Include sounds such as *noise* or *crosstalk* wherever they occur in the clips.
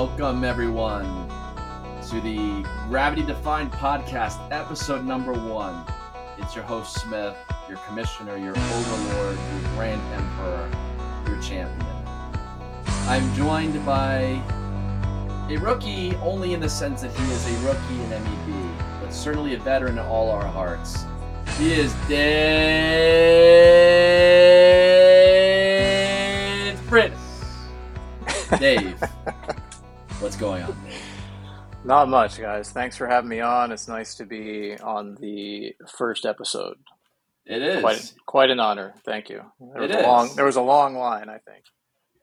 Welcome, everyone, to the Gravity Defined podcast, episode number one. It's your host, Smith, your commissioner, your overlord, your grand emperor, your champion. I'm joined by a rookie only in the sense that he is a rookie in MEB, but certainly a veteran in all our hearts. He is Dave Fritz. *laughs* Dave, what's going on? Not much, guys. Thanks for having me on. It's nice to be on the first episode. It is Quite, quite an honor. Thank you. There was It a long. There was a long line, I think.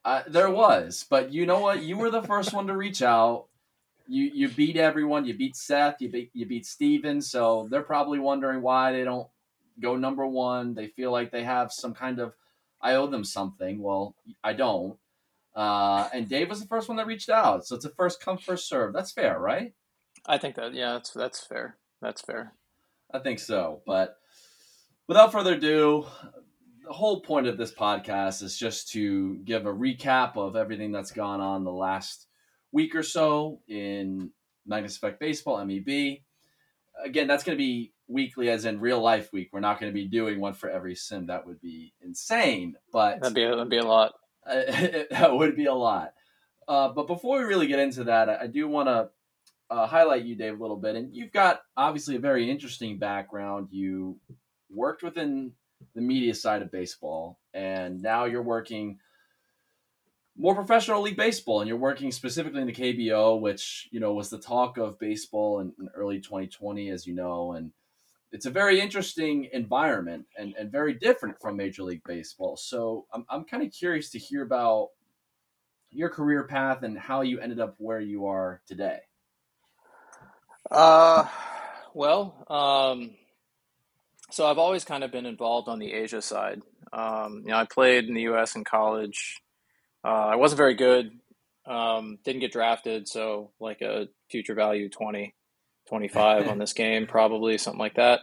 Uh, there was, but you know what? You were the first one to reach out. You you beat everyone. You beat Seth. You beat you beat Steven. So they're probably wondering why they don't go number one. They feel like they have some kind of I owe them something. Well, I don't. Uh, and Dave was the first one that reached out, so it's a first come first serve. That's fair, right? I think that yeah, that's that's fair. That's fair. I think so. But without further ado, the whole point of this podcast is just to give a recap of everything that's gone on the last week or so in Magnus Effect Baseball, MEB. Again, that's going to be weekly, as in real life week. We're not going to be doing one for every sim. That would be insane. But That'd be that'd be a lot. *laughs* that would be a lot. Uh, but before we really get into that, I, I do want to uh, highlight you, Dave, a little bit. And you've got obviously a very interesting background. You worked within the media side of baseball, and now you're working more professional league baseball, and you're working specifically in the KBO, which you know was the talk of baseball in, in early 2020, as you know, and it's a very interesting environment and, and very different from Major League Baseball. So I'm, I'm kind of curious to hear about your career path and how you ended up where you are today. Uh, well, um, so I've always kind of been involved on the Asia side. Um, you know, I played in the U.S. in college. Uh, I wasn't very good. Um, didn't get drafted, so like a future value 20, 25 on this game, probably something like that.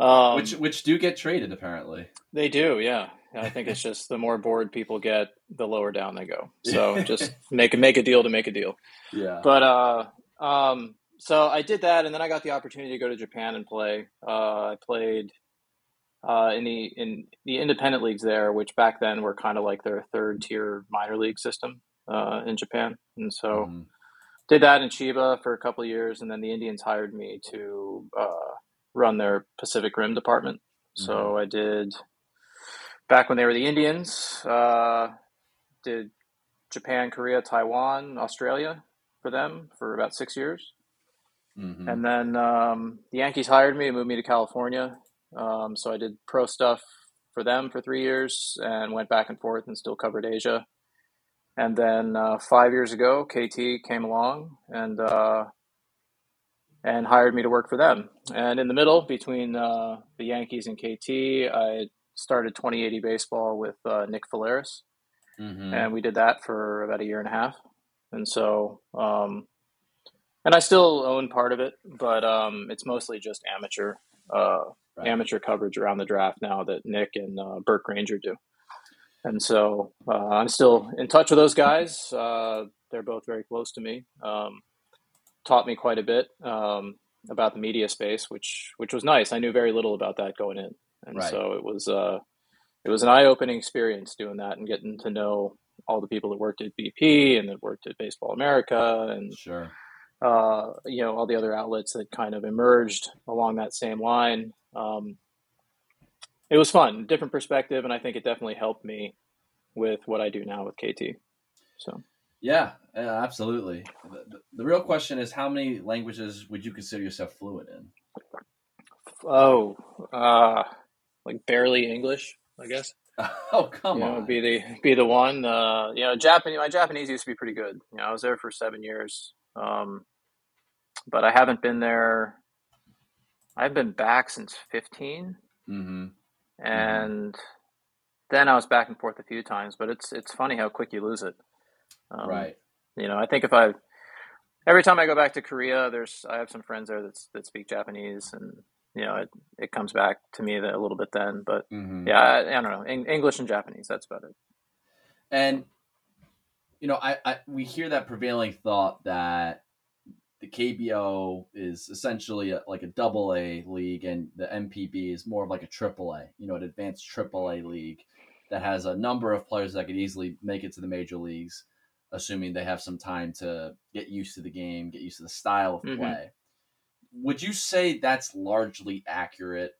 Um, which which do get traded apparently. They do, yeah. I think it's just the more bored people get, the lower down they go. So just make a make a deal to make a deal. Yeah. But uh, um, so I did that, and then I got the opportunity to go to Japan and play. Uh, I played uh, in the in the independent leagues there, which back then were kind of like their third tier minor league system uh, in Japan, and so Mhm. Did that in Chiba for a couple of years, and then the Indians hired me to uh, run their Pacific Rim department. So I did back when they were the Indians. Uh, did Japan, Korea, Taiwan, Australia for them for about six years, Mhm. and then um, the Yankees hired me and moved me to California. Um, so I did pro stuff for them for three years and went back and forth and still covered Asia. And then uh, five years ago, KT came along and uh, and hired me to work for them. And in the middle between uh, the Yankees and KT, I started 2080 baseball with uh, Nick Faleris, Mhm. and we did that for about a year and a half. And so, um, and I still own part of it, but um, it's mostly just amateur uh, Right. amateur coverage around the draft now that Nick and uh, Burke Granger do. And so uh, I'm still in touch with those guys. Uh, they're both very close to me. Um, taught me quite a bit um, about the media space, which which was nice. I knew very little about that going in, and Right. so it was uh, it was an eye opening experience doing that and getting to know all the people that worked at BP and that worked at Baseball America and Sure. uh, you know all the other outlets that kind of emerged along that same line. Um, it was fun, different perspective, and I think it definitely helped me with what I do now with KT. So Yeah, yeah, absolutely. The, the, the real question is how many languages would you consider yourself fluent in? Oh, uh, like barely English, I guess. *laughs* oh, come you know, on. be the be the one. Uh, you know, Japanese. My Japanese used to be pretty good. You know, I was there for seven years, um, but I haven't been there. I've been back since fifteen, hmm and then I was back and forth a few times. But it's it's funny how quick you lose it. Um, right. You know, I think if I every time I go back to Korea, there's I have some friends there that that speak Japanese, and you know, it, it comes back to me that a little bit then. But hmm yeah, I, I don't know, Eng- English and Japanese. That's about it. And you know, I, I we hear that prevailing thought that the KBO is essentially a, like a double A league, and the NPB is more of like a triple A, you know, an advanced triple A league that has a number of players that could easily make it to the major leagues, assuming they have some time to get used to the game, get used to the style of Mhm. play. Would you say that's largely accurate?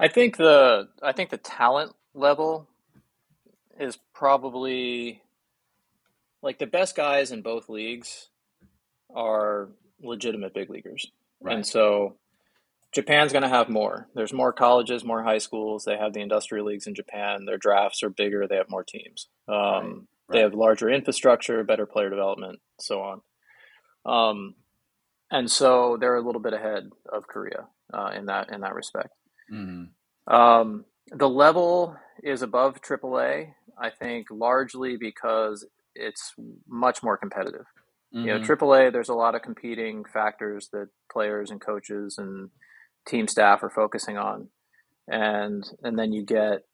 I think the I think the talent level is probably like the best guys in both leagues are legitimate big leaguers. Right. And so Japan's going to have more. There's more colleges, more high schools. They have the industrial leagues in Japan. Their drafts are bigger. They have more teams. Um, Right, They have larger infrastructure, better player development, so on. Um, and so they're a little bit ahead of Korea uh, in that in that respect. Mhm. Um, the level is above AAA, I think, largely because it's much more competitive. You know. AAA, there's a lot of competing factors that players and coaches and team staff are focusing on, and and then you get,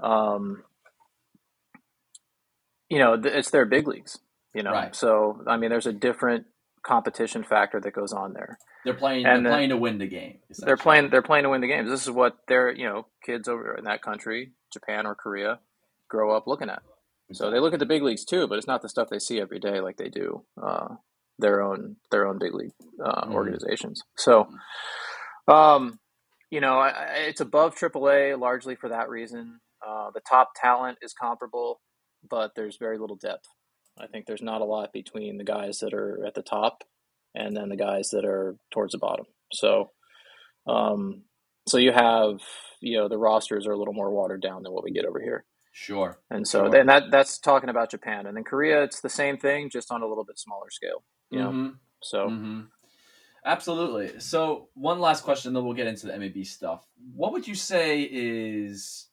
um, you know, it's their big leagues. You know, Right. so I mean, there's a different competition factor that goes on there. They're playing. and they're playing to win the game. They're playing. They're playing to win the games. This is what their you know kids over in that country, Japan or Korea, grow up looking at. So they look at the big leagues too, but it's not the stuff they see every day like they do uh, their own their own big league uh, Mhm. organizations. So, um, you know, I, I- it's above AAA largely for that reason. Uh, the top talent is comparable, but there's very little depth. I think there's not a lot between the guys that are at the top and then the guys that are towards the bottom. So, um, so you have you know the rosters are a little more watered down than what we get over here. Sure. And so Sure. then that that's talking about Japan, and then Korea, it's the same thing, just on a little bit smaller scale. You know, Mhm. so Mhm. Absolutely. So one last question, then we'll get into the MAB stuff. What would you say is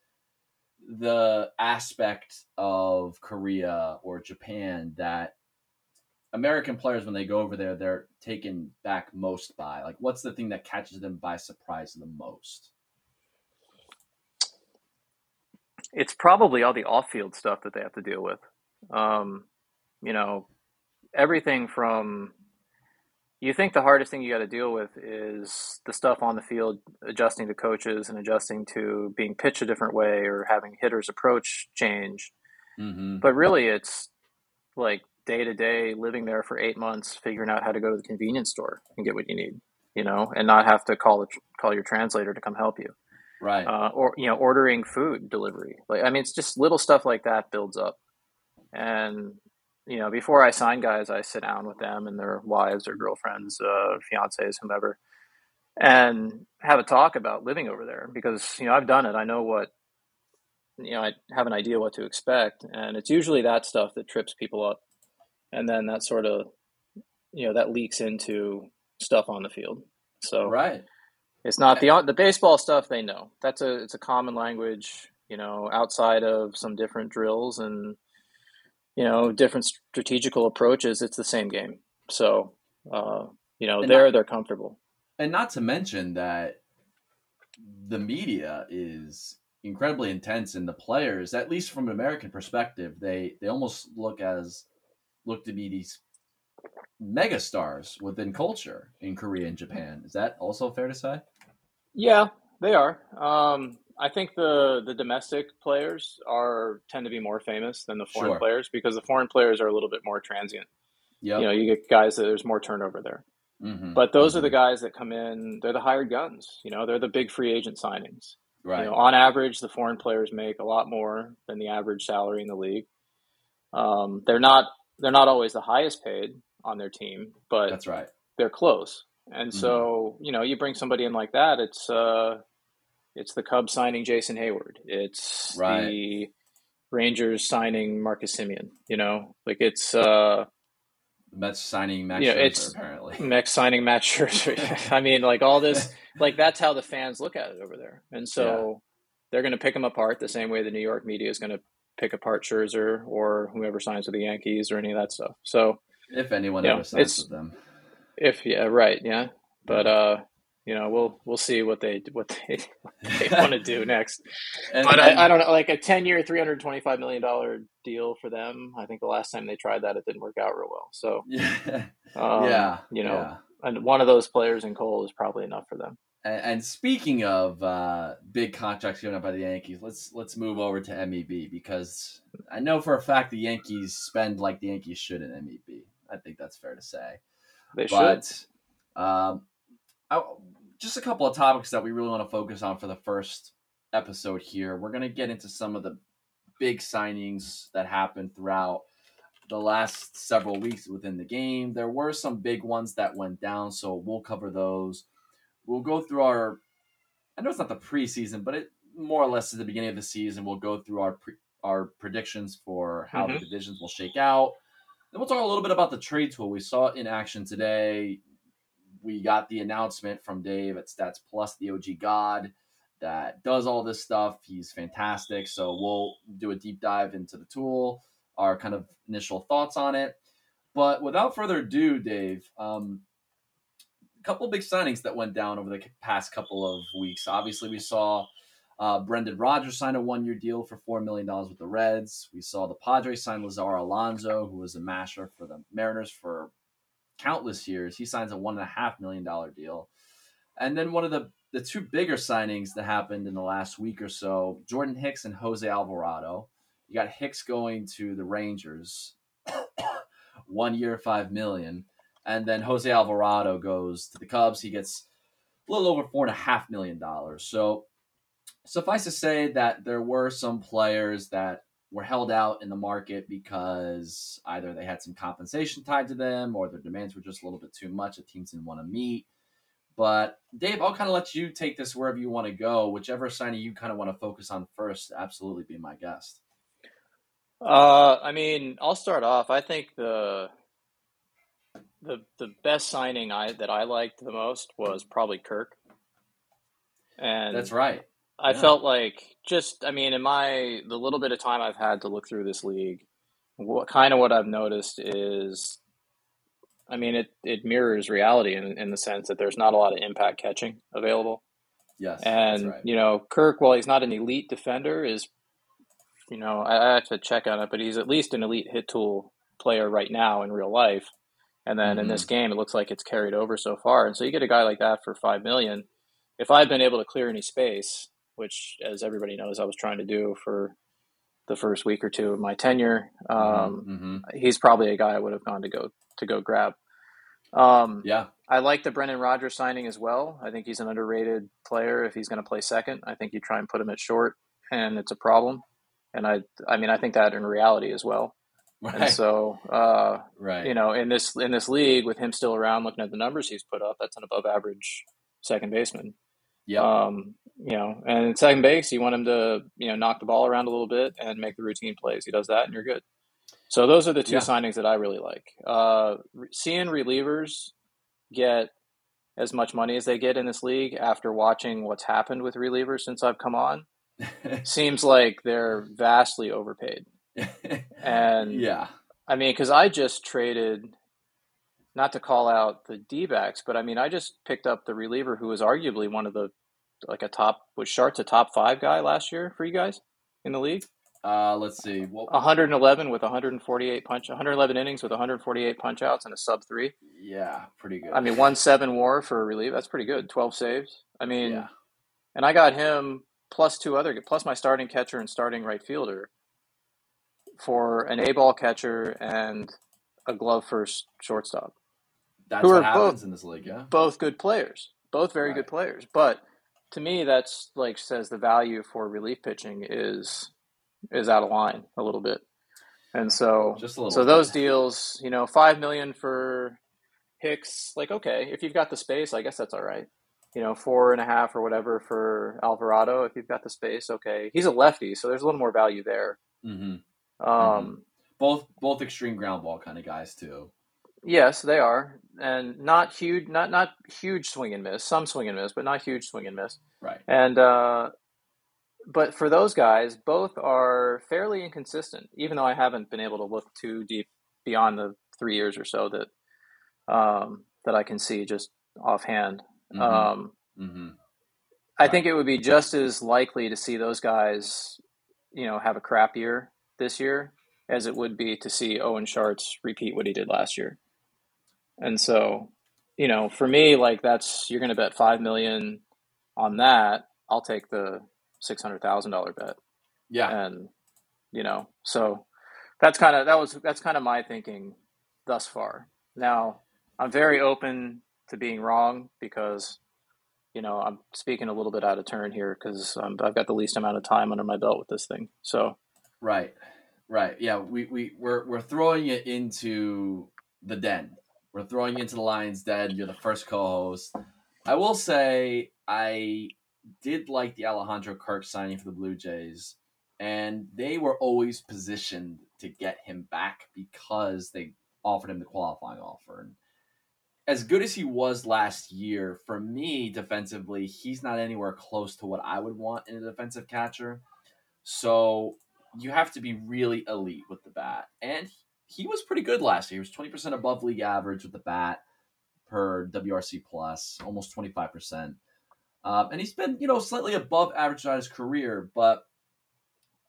the aspect of Korea or Japan that American players, when they go over there, they're taken back most by? Like, what's the thing that catches them by surprise the most? It's probably all the off-field stuff that they have to deal with. Um, you know, everything from you think the hardest thing you got to deal with is the stuff on the field, adjusting to coaches and adjusting to being pitched a different way or having hitters approach change. Mm-hmm. But really, it's like day to day living there for eight months, figuring out how to go to the convenience store and get what you need, you know, and not have to call a, call your translator to come help you, Right. uh, or you know, ordering food delivery. Like, I mean, it's just little stuff like that builds up. And you know, before I sign guys, I sit down with them and their wives or girlfriends, uh, fiancés, whomever, and have a talk about living over there because you know I've done it. I know what you know. I have an idea what to expect, and it's usually that stuff that trips people up, and then that sort of you know that leaks into stuff on the field. So right. It's not the the baseball stuff they know. That's a it's a common language, you know, outside of some different drills and you know different strategical approaches. It's the same game. So uh, you know, And there not- they're comfortable. and not to mention that the media is incredibly intense and the players at least from an american perspective they they almost look as look to be these mega stars within culture in korea and japan is that also fair to say Yeah, they are. Um, I think the the domestic players are tend to be more famous than the foreign Sure. players because the foreign players are a little bit more transient. yep You know, you get guys that there's more turnover there. Mhm. But those are the guys that come in. They're the hired guns. You know, they're the big free agent signings. right You know, on average, the foreign players make a lot more than the average salary in the league. Um, they're not they're not always the highest paid on their team, but that's right they're close. And Mm-hmm. so, you know, you bring somebody in like that, it's uh it's the Cubs signing Jason Heyward. It's Right. the Rangers signing Marcus Semien, you know? Like it's uh the mets signing max Yeah, Scherzer, it's- apparently *laughs* Mex signing Matt Scherzer. *laughs* I mean, like all this, like that's how the fans look at it over there. And so they're going to pick them apart the same way the New York media is going to pick apart Scherzer or whoever signs with the Yankees or any of that stuff. So if anyone ever signs it's- with them if, yeah, right. Yeah. But, uh, you know, we'll we'll see what they what they, *laughs* they *laughs* want to do next. And, But I, I don't know, like a ten year, three hundred twenty five million dollar deal for them. I think the last time they tried that, it didn't work out real well. So *laughs* yeah, um, yeah, you know, yeah. and one of those players in Cole is probably enough for them. And, and speaking of uh, big contracts given up by the Yankees, let's let's move over to MEB because I know for a fact the Yankees spend like the Yankees should in MEB. I think that's fair to say. They should. um, I, just a couple of topics that we really want to focus on for the first episode here. We're going to get into some of the big signings that happened throughout the last several weeks within the game. There were some big ones that went down, so we'll cover those. We'll go through our. I know it's not the preseason, but it more or less is the beginning of the season. We'll go through our pre, our predictions for how the Mhm. divisions will shake out. Then we'll talk a little bit about the trade tool. We saw it in action today. We got the announcement from Dave at Stats Plus, the OG God, that does all this stuff. He's fantastic. So we'll do a deep dive into the tool, our kind of initial thoughts on it. But without further ado, Dave, um, a couple big signings that went down over the past couple of weeks. Obviously, we saw uh, Brendan Rodgers signed a one-year deal for four million dollars with the Reds. We saw the Padres sign Lazar Alonso, who was a masher for the Mariners for countless years. He signs a one and a half million dollar deal. And then one of the the two bigger signings that happened in the last week or so, Jordan Hicks and Jose Alvarado. You got Hicks going to the Rangers, *coughs* one year, five million, and then Jose Alvarado goes to the Cubs. He gets a little over four and a half million dollars. So suffice to say that there were some players that were held out in the market because either they had some compensation tied to them or their demands were just a little bit too much that teams didn't want to meet. But Dave, I'll kind of let you take this wherever you want to go. Whichever signing you kind of want to focus on first, absolutely be my guest. Uh, I mean, I'll start off. I think the the the best signing I that I liked the most was probably Kirk. And That's right. I Yeah. felt like just I mean in my the little bit of time I've had to look through this league, what kind of what I've noticed is I mean it it mirrors reality in in the sense that there's not a lot of impact catching available. Yes, And right. you know, Kirk, while he's not an elite defender, is you know I, I have to check on it, but he's at least an elite hit tool player right now in real life. And then in Mm-hmm. this game, it looks like it's carried over so far. And so you get a guy like that for five million. If I've been able to clear any space, which, as everybody knows, I was trying to do for the first week or two of my tenure, um, hmm he's probably a guy I would have gone to go to go grab. Um, Yeah, I like the Brendan Rodgers signing as well. I think he's an underrated player. If he's going to play second, I think you try and put him at short, and it's a problem. And I, I mean, I think that in reality as well. And right, so, uh, right. you know, in this in this league with him still around, looking at the numbers he's put up, that's an above average second baseman. Yep. Um, you know, and in second base, you want him to you know knock the ball around a little bit and make the routine plays. He does that, and you're good. So those are the two Yeah. signings that I really like. Uh, seeing relievers get as much money as they get in this league after watching what's happened with relievers since I've come on *laughs* seems like they're vastly overpaid. *laughs* And yeah, I mean, because I just traded, not to call out the D backs, but I mean, I just picked up the reliever who was arguably one of the, like a top, was Sharts a top five guy last year for you guys in the league? uh, let's see. Well, 111 with 148 punch, 111 innings with 148 punch outs and a sub three. yeah, pretty good. I mean, one seven war for a reliever. That's pretty good. 12 saves. I mean, yeah, and I got him plus two other, plus my starting catcher and starting right fielder for an A ball catcher and a glove first shortstop. That's who what happens both- in this league. Yeah, Both good players, both very Right. good players. But to me, that's like says the value for relief pitching is is out of line a little bit. And so, just a little. so bit. those deals, you know, five million for Hicks, like okay, if you've got the space, I guess that's all right. You know, four and a half or whatever for Alvarado, if you've got the space, okay. He's a lefty, so there's a little more value there. hmm Um, both both extreme ground ball kind of guys too. Yes, they are, and not huge, not not huge swing and miss. Some swing and miss, but not huge swing and miss. Right. And uh, but for those guys, both are fairly inconsistent. Even though I haven't been able to look too deep beyond the three years or so that um, that I can see just offhand. Mm-hmm. Um, mm-hmm. I think it would be just as likely to see those guys, you know, have a crap year this year as it would be to see Owen Sharts repeat what he did last year. And so, you know, for me, like that's you're going to bet five million on that. I'll take the six hundred thousand dollar bet. Yeah, and you know, so that's kind of that was that's kind of my thinking thus far. Now, I'm very open to being wrong because you know I'm speaking a little bit out of turn here because um, I've got the least amount of time under my belt with this thing. So, right, right, yeah, we we we're we're throwing it into the den. We're throwing you into the Lions den. You're the first co-host. I will say I did like the Alejandro Kirk signing for the Blue Jays, and they were always positioned to get him back because they offered him the qualifying offer. And as good as he was last year, for me defensively, he's not anywhere close to what I would want in a defensive catcher. So you have to be really elite with the bat. And he was pretty good last year. He was 20% above league average with the bat per WRC plus, almost 25%. Um, and he's been, you know, slightly above average on his career, but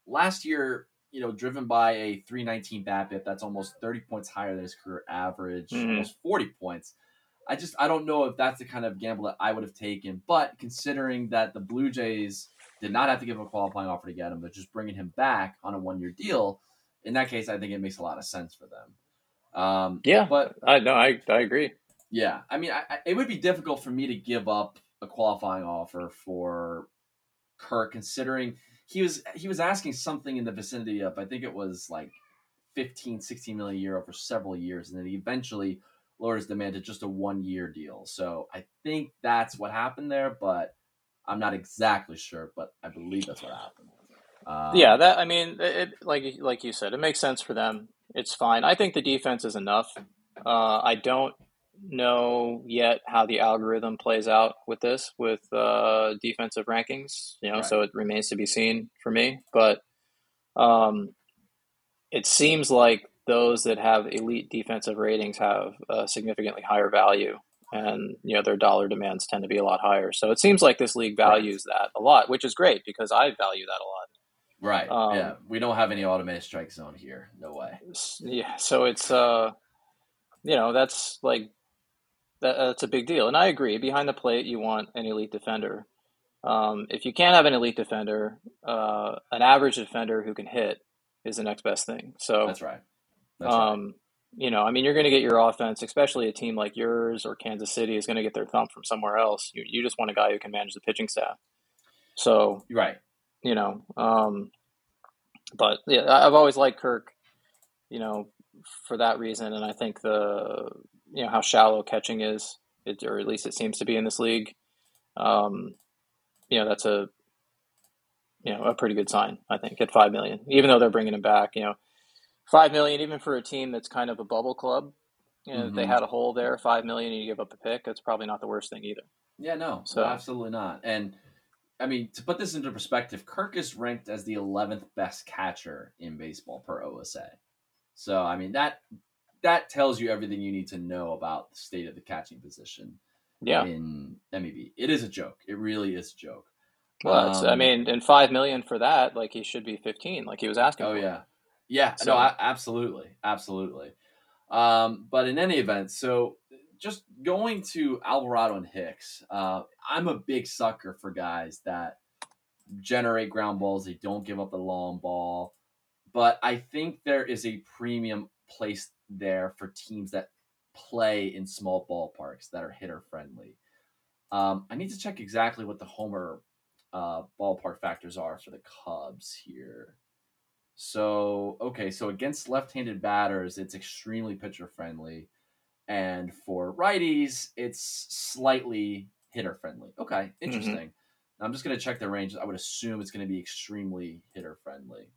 last year, you know, driven by a 319 BABIP, that's almost 30 points higher than his career average, mm-hmm. almost 40 points. I just I don't know if that's the kind of gamble that I would have taken. But considering that the Blue Jays did not have to give him a qualifying offer to get him, but just bringing him back on a one year deal, in that case, I think it makes a lot of sense for them. Um, yeah, but I no, I I agree. Yeah, I mean, I, I, it would be difficult for me to give up a qualifying offer for Kirk, considering he was he was asking something in the vicinity of I think it was like 15, 16 million year over several years, and then he eventually lowered his demand to just a one year deal. So I think that's what happened there, but I'm not exactly sure, but I believe that's what happened. Um, yeah, that I mean, it, like like you said, it makes sense for them. It's fine. I think the defense is enough. Uh, I don't know yet how the algorithm plays out with this with uh, defensive rankings. You know, right. so it remains to be seen for me. But um, it seems like those that have elite defensive ratings have a significantly higher value, and you know their dollar demands tend to be a lot higher. So it seems like this league values right. that a lot, which is great because I value that a lot. Right. Um, yeah. We don't have any automated strike zone here. No way. Yeah. So it's uh, you know, that's like that, that's a big deal. And I agree. Behind the plate, you want an elite defender. Um, if you can't have an elite defender, uh, an average defender who can hit is the next best thing. So that's right. That's um, right. You know, I mean, you're going to get your offense, especially a team like yours or Kansas City is going to get their thump from somewhere else. You, you just want a guy who can manage the pitching staff. So right, you know, um, but yeah, I've always liked Kirk. You know, for that reason, and I think the you know how shallow catching is, it, or at least it seems to be in this league. Um, you know, that's a you know a pretty good sign. I think at five million, even though they're bringing him back. You know, five million even for a team that's kind of a bubble club. You know, mm-hmm. they had a hole there, five million, and you give up a pick. That's probably not the worst thing either. Yeah, no, so absolutely not. And I mean, to put this into perspective, Kirk is ranked as the 11th best catcher in baseball per OSA. So I mean that that tells you everything you need to know about the state of the catching position. Yeah. In MEB, it is a joke. It really is a joke. Well, um, I mean, and five million for that, like he should be fifteen, like he was asking. Oh for. yeah, yeah. So, no, I, absolutely, absolutely. Um, but in any event, so just going to Alvarado and Hicks, uh, I'm a big sucker for guys that generate ground balls. They don't give up the long ball, but I think there is a premium placed there for teams that play in small ballparks that are hitter friendly. Um, I need to check exactly what the homer uh, ballpark factors are for the Cubs here. So, okay, so against left handed batters, it's extremely pitcher friendly. And for righties, it's slightly hitter friendly. Okay, mm-hmm. interesting. Mm-hmm. I'm just going to check the range. I would assume it's going to be extremely hitter friendly.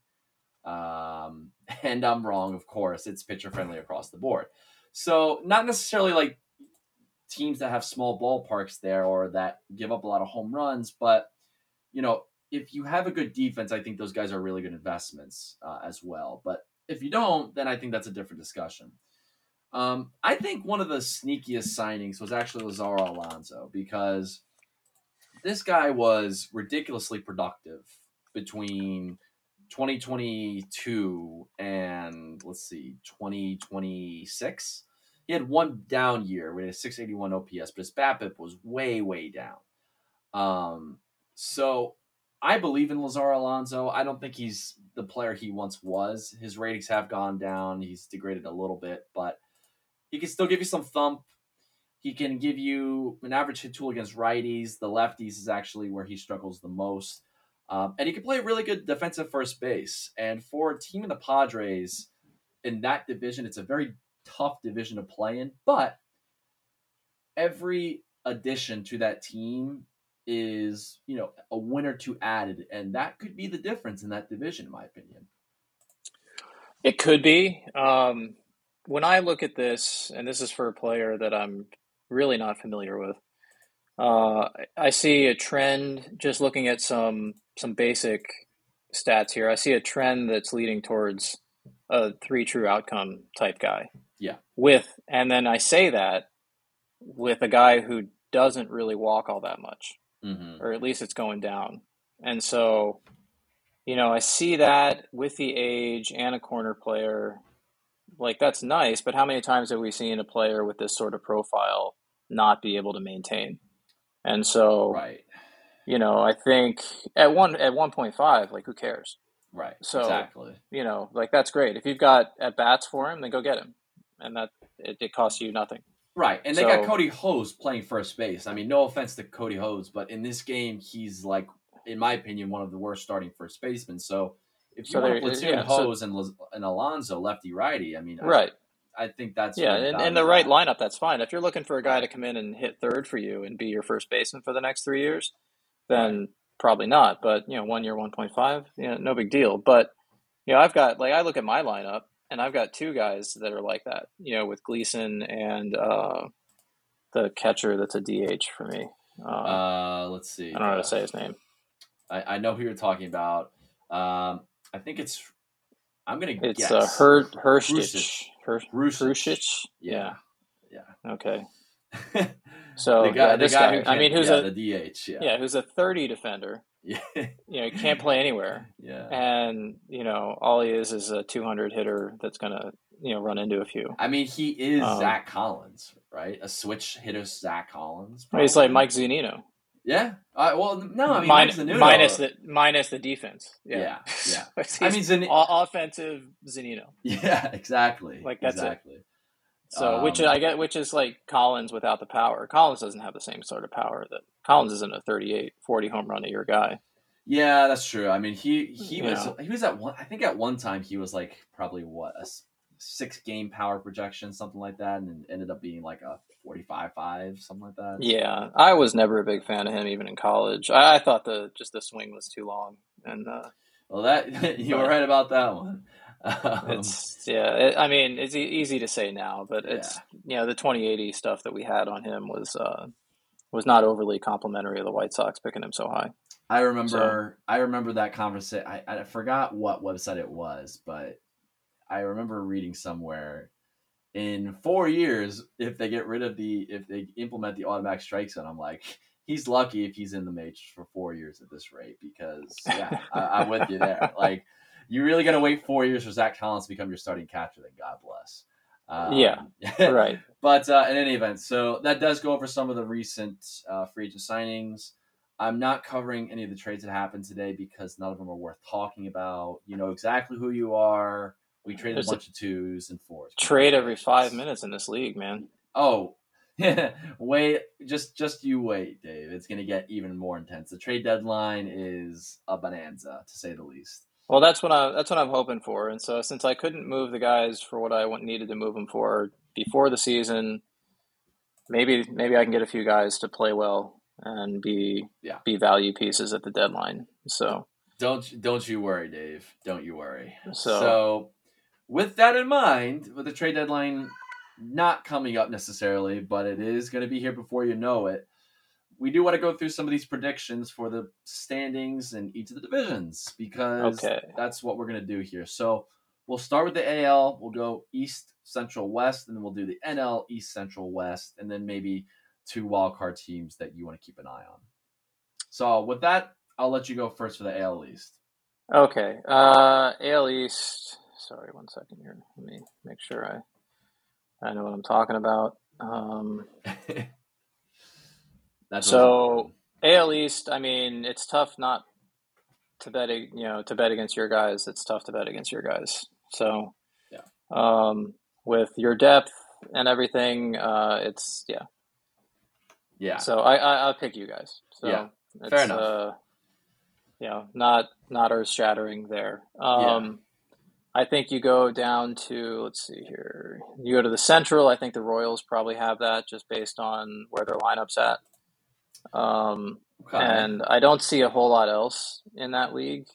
Um, *laughs* and I'm wrong, of course. It's pitcher friendly across the board. So not necessarily like teams that have small ballparks there or that give up a lot of home runs, but you know, if you have a good defense, I think those guys are really good investments uh, as well. But if you don't, then I think that's a different discussion. Um, I think one of the sneakiest signings was actually Lazaro Alonso because this guy was ridiculously productive between 2022 and let's see 2026 he had one down year with a 681 ops but his BABIP was way way down um, so I believe in Lazaro Alonso. I don't think he's the player he once was. His ratings have gone down. He's degraded a little bit, but he can still give you some thump. He can give you an average hit tool against righties. The lefties is actually where he struggles the most. Um, and he can play really good defensive first base. And for a team in the Padres in that division, it's a very tough division to play in. But every addition to that team is, you know, a win or two added. And that could be the difference in that division, in my opinion. It could be. Um, when I look at this, and this is for a player that I'm really not familiar with, uh, I see a trend just looking at some some basic stats here. I see a trend that's leading towards a three true outcome type guy. Yeah. With and then I say that with a guy who doesn't really walk all that much, Mm-hmm. or at least it's going down. And so, you know, I see that with the age and a corner player, like that's nice. But how many times have we seen a player with this sort of profile not be able to maintain? And so, Right. you know, I think at one at one point five, like who cares? Right. So- exactly. You know, like that's great. If you've got at bats for him, then go get him, and that it, it costs you nothing. Right, and they got Cody Hose playing first base. I mean, no offense to Cody Hose, but in this game, he's like, in my opinion, one of the worst starting first basemen. So if you So want to there- platoon yeah, so- Hose and and Alonso lefty righty, I mean, Right. I, think that's Yeah, in, the right lineup, that's fine. If you're looking for a guy to come in and hit third for you and be your first baseman for the next three years, then probably not. But you know, one year, one point five, you know, no big deal. But you know, I've got like I look at my lineup and I've got two guys that are like that. You know, with Gleason and uh, the catcher that's a DH for me. Uh, Uh, let's see. I don't know how Uh, to say his name. I, I know who you're talking about. Um, I think it's. I'm gonna It's guess. uh, Her Herstich. Hrušich. Her Hrušich. Hrušich? Yeah. Okay. *laughs* So the guy, yeah, the guy guy. I mean, who's yeah, a the DH? Yeah. yeah, who's a thirty defender. *laughs* Yeah. You know, can't play anywhere. yeah. and you know all he is is a 200 hitter that's gonna you know run into a few I mean, he is Um, Zach Collins, right? A switch hitter, Zach Collins. he's like mike Zunino. Yeah. Uh, well, no, I mean, Min- Zunino- minus the minus the defense yeah Yeah, *laughs* yeah. I mean, Zan- offensive Zunino. Yeah, *laughs* exactly. Like, that's it. exactly. so which Um, i get which is like collins without the power collins doesn't have the same sort of power that collins isn't a 38 40 home run a year guy Yeah, that's true. I mean, he he You was know. he was at one. I think at one time he was like probably what a six game power projection, something like that, and ended up being like a forty five five, something like that. yeah i was never a big fan of him even in college i, I thought the just the swing was too long and uh, Well, that *laughs* you were right about that one. Um, It's yeah. It, I mean, it's e- easy to say now, but Yeah. it's you know the 2080 stuff that we had on him was uh, was not overly complimentary of the White Sox picking him so high. I remember I remember that conversation. I, I forgot what website it was, but I remember reading somewhere in four years if they get rid of the if they implement the automatic strike zone. I'm like, he's lucky if he's in the majors for four years at this rate because yeah, I, I'm with you there. *laughs* Like, you're really gonna wait four years for Zach Collins to become your starting catcher? Then God bless. Um, Yeah, *laughs* right. but uh, in any event, so that does go over some of the recent uh, free agent signings. I'm not covering any of the trades that happened today because none of them are worth talking about. You know exactly who you are. We traded There's a a bunch of twos and fours. Trade every five minutes in this league, man. Oh, *laughs* wait, just just you wait, Dave. It's gonna get even more intense. The trade deadline is a bonanza, to say the least. Well, that's what I that's what I'm hoping for. And so since I couldn't move the guys for what I needed to move them for before the season, maybe maybe I can get a few guys to play well and be Yeah. be value pieces at the deadline. So Don't don't you worry, Dave. Don't you worry. So- so with that in mind, with the trade deadline not coming up necessarily, but it is going to be here before you know it. We do want to go through some of these predictions for the standings in each of the divisions because Okay. that's what we're going to do here. So we'll start with the AL. We'll go East, Central, West, and then we'll do the NL East, Central, West, and then maybe two wildcard teams that you want to keep an eye on. So with that, I'll let you go first for the AL East. Okay. Uh, AL East. Sorry, one second here. Let me make sure I I know what I'm talking about. Um, *laughs* That's so AL East. I mean, it's tough not to bet. You know, to bet against your guys. It's tough to bet against your guys. So Yeah. Um, with your depth and everything, uh, it's yeah. yeah. So I, I I'll pick you guys. So Yeah, it's, fair enough. Uh, you know, not not earth shattering there. Um, I think you go down to let's see here. You go to the Central. I think the Royals probably have that just based on where their lineups at. Um, Okay. and I don't see a whole lot else in that league.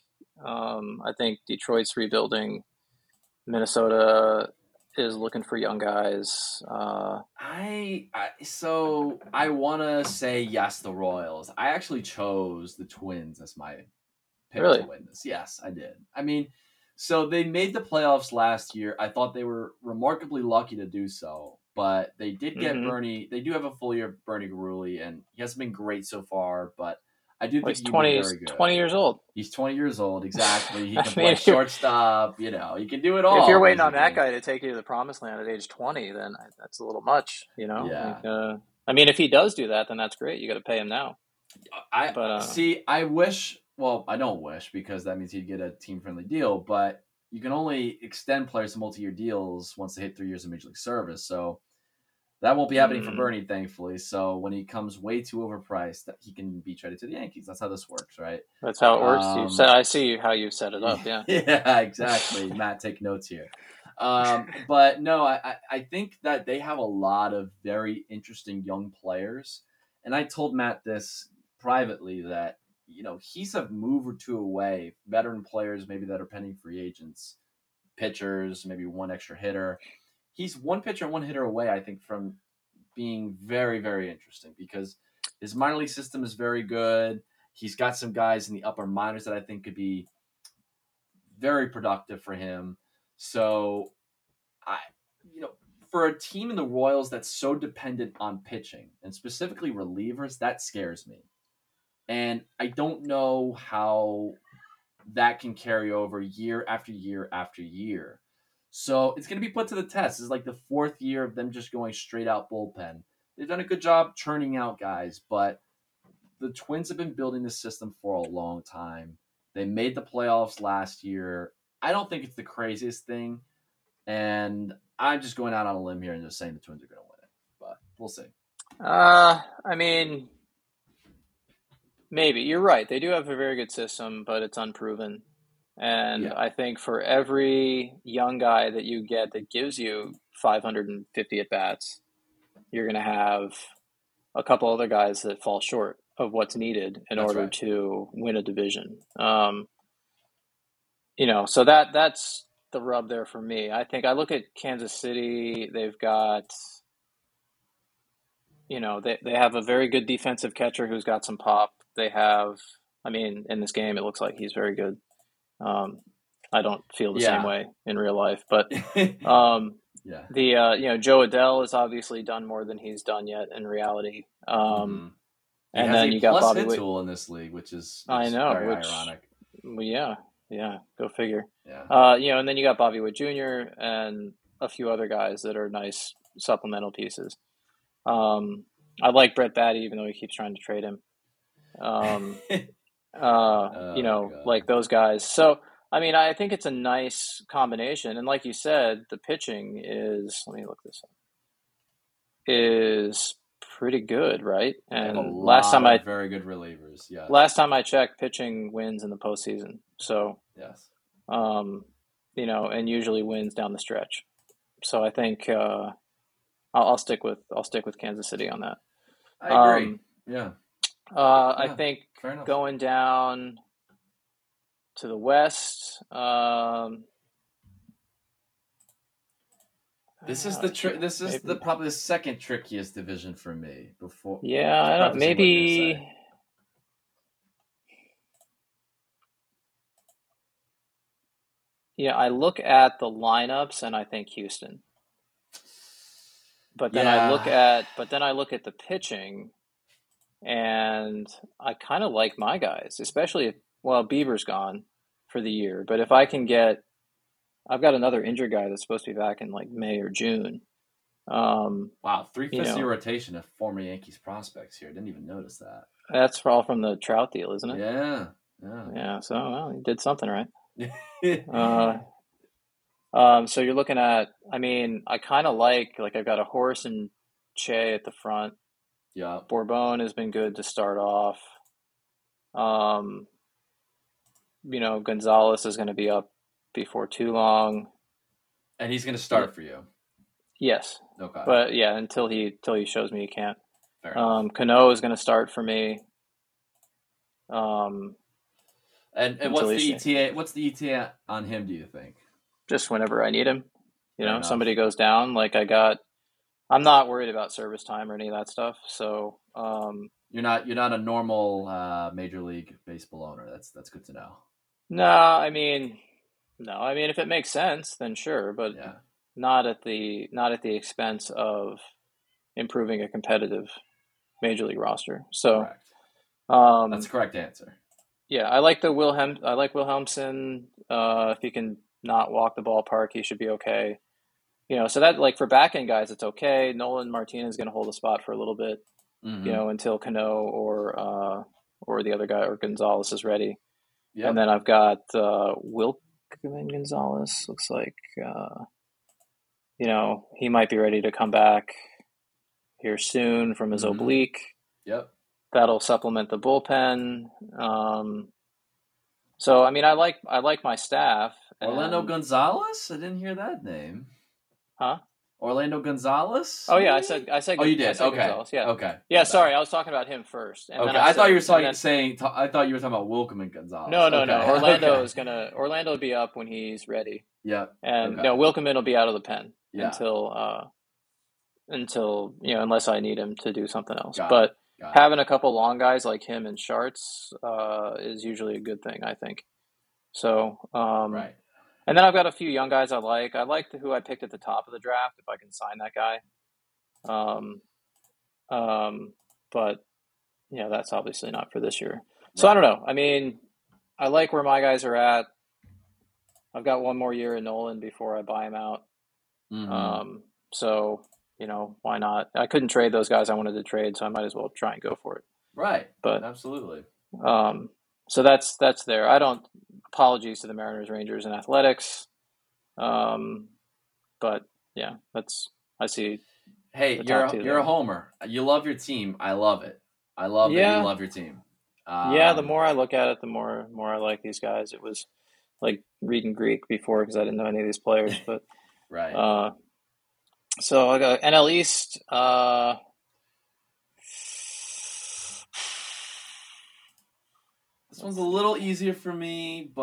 Um, I think Detroit's rebuilding. Minnesota is looking for young guys. Uh, I, I so I want to say yes, the Royals. I actually chose the Twins as my pick Really? to win this. Yes, I did. I mean, so they made the playoffs last year. I thought they were remarkably lucky to do so, but they did get Mhm. Bernie. They do have a full year of Bernie Garuli, and he hasn't been great so far, but I do well, think he's 20, very good. 20 years old. He's 20 years old, exactly. He *laughs* can mean, play if shortstop. You know, he can do it all. if you're waiting on that guy to take you to the promised land at age 20, then that's a little much, you know? Yeah. Like, uh, I mean, if he does do that, then that's great. You got to pay him now. I But, uh, see. I wish. Well, I don't wish because that means he'd get a team friendly deal. But you can only extend players to multi year deals once they hit three years of major league service. So that won't be happening for Mm. Bernie, thankfully. So when he comes way too overpriced, that he can be traded to the Yankees. That's how this works, right? That's how it works. Um, you said, I see how you set it up. Yeah. *laughs* yeah, exactly. *laughs* Matt, take notes here. Um, but no, I- I think that they have a lot of very interesting young players. And I told Matt this privately that, you know, he's a move or two away, veteran players maybe that are pending free agents, pitchers, maybe one extra hitter. He's one pitcher and one hitter away, I think, from being very, very interesting because his minor league system is very good. He's got some guys in the upper minors that I think could be very productive for him. So, I, you know, for a team in the Royals that's so dependent on pitching and specifically relievers, that scares me. And I don't know how that can carry over year after year after year. So it's going to be put to the test. It's like the fourth year of them just going straight out bullpen. They've done a good job churning out guys, but the Twins have been building this system for a long time. They made the playoffs last year. I don't think it's the craziest thing, and I'm just going out on a limb here and just saying the Twins are going to win it, but we'll see. Uh, I mean, maybe you're right. They do have a very good system, but it's unproven. And Yeah. I think for every young guy that you get that gives you 550 at bats, you're going to have a couple other guys that fall short of what's needed in That's order right. to win a division. Um, you know, so that that's the rub there for me. I think I look at Kansas City. They've got you know, they, they have a very good defensive catcher who's got some pop. They have, I mean, in this game, it looks like he's very good. Um, I don't feel the Yeah. same way in real life, but *laughs* um, yeah. the uh, you know Jo Adell has obviously done more than he's done yet in reality. Um, Mhm. And then you got Bobby tool in this league, which is, I which know, very which- ironic. Well, yeah, yeah, go figure. Yeah. Uh, you know, and then you got Bobby Witt Jr. and a few other guys that are nice supplemental pieces. Um, I like Brett Baty, even though he keeps trying to trade him. Um, *laughs* uh, you know, God. like those guys. So, I mean, I think it's a nice combination. And like you said, the pitching is, let me look this up, is pretty good, right? And last time I very good relievers. Yes. last time I checked, pitching wins in the postseason. So, yes. um, you know, and usually wins down the stretch. So I think uh, I'll, I'll stick with I'll stick with Kansas City on that. I agree. Um, yeah. Uh, I think going down to the west. Um, This is uh, the tri- This is maybe- the probably the second trickiest division for me. Before yeah. I don't, prefacing what you're maybe yeah, I look at the lineups and I think Houston. But then I look at but then I look at the pitching and I kind of like my guys, especially if well, Bieber's gone for the year, but if I can get I've got another injured guy that's supposed to be back in like May or June. Um, Wow, three You fifths of know. your rotation of former Yankees prospects here. Didn't even notice that. that's all from the Trout deal, isn't it? Yeah, yeah. Yeah, so well, he did something right. *laughs* Uh, um, so you're looking at, I mean, I kind of like, like I've got a horse and Che at the front. Yeah. Bourbon has been good to start off. Um, you know, Gonzalez is going to be up before too long. And he's going to start for you. Yes, Okay. but yeah, until he until he shows me he can't. Fair enough. Um, Cano is going to start for me. Um, and and what's the ETA? What's the ETA on him? Do you think? just whenever I need him. You Fair know, enough. somebody goes down, like I got. I'm not worried about service time or any of that stuff. So, um, You're not you're not a normal uh, major league baseball owner. That's that's good to know. no, I mean, no, I mean if it makes sense, then sure, but Yeah. not at the not at the expense of improving a competitive major league roster. So, Correct. um, That's the correct answer. yeah, I like the Wilhelm. I like Wilhelmson. Uh, if he can not walk the ballpark, he should be okay. You know, so that like for back end guys, it's okay. Nolan Martinez is going to hold a spot for a little bit. Mhm. you know, until Cano or uh, or the other guy or Gonzalez is ready. Yep. And then I've got uh, Wikelman Gonzalez. Looks like uh, you know he might be ready to come back here soon from his Mhm. oblique. Yep. That'll supplement the bullpen. Um, so I mean, I like I like my staff. Orlando and- Gonzalez? I didn't hear that name. Huh? Orlando Gonzalez? Oh yeah, I said I said. Oh, you did. Okay. Gonzalez, Yeah. Okay. Yeah. Okay. Sorry, I was talking about him first. And Okay. then I, thought said- you were talking, then- saying. I thought you were talking about Wikelman Gonzalez. No, no, no. Orlando Okay. is gonna Orlando will be up when he's ready, Yeah. and Okay. no, Wikelman will be out of the pen Yeah. until uh, until you know unless I need him to do something else. Got but having a couple long guys like him and Sharts uh, is usually a good thing, I think. So, um, Right. And then I've got a few young guys I like. I like who I picked at the top of the draft. If I can sign that guy, um, um, but yeah, that's obviously not for this year. So I don't know. I mean, I like where my guys are at. I've got one more year in Nolan before I buy him out. Mhm. Um, so you know, why not? I couldn't trade those guys I wanted to trade, so I might as well try and go for it. right. But Absolutely. um, so that's that's there. I don't. Apologies to the Mariners, Rangers, and Athletics. Um, but yeah, that's I see. Hey, you're a, you're a homer. You love your team. I love it. I love that Yeah. you love your team. Um, yeah, the more I look at it, the more more I like these guys. It was like reading Greek before because I didn't know any of these players, but *laughs* right. uh, so I got NL East. Uh, This one's a little easier for me, but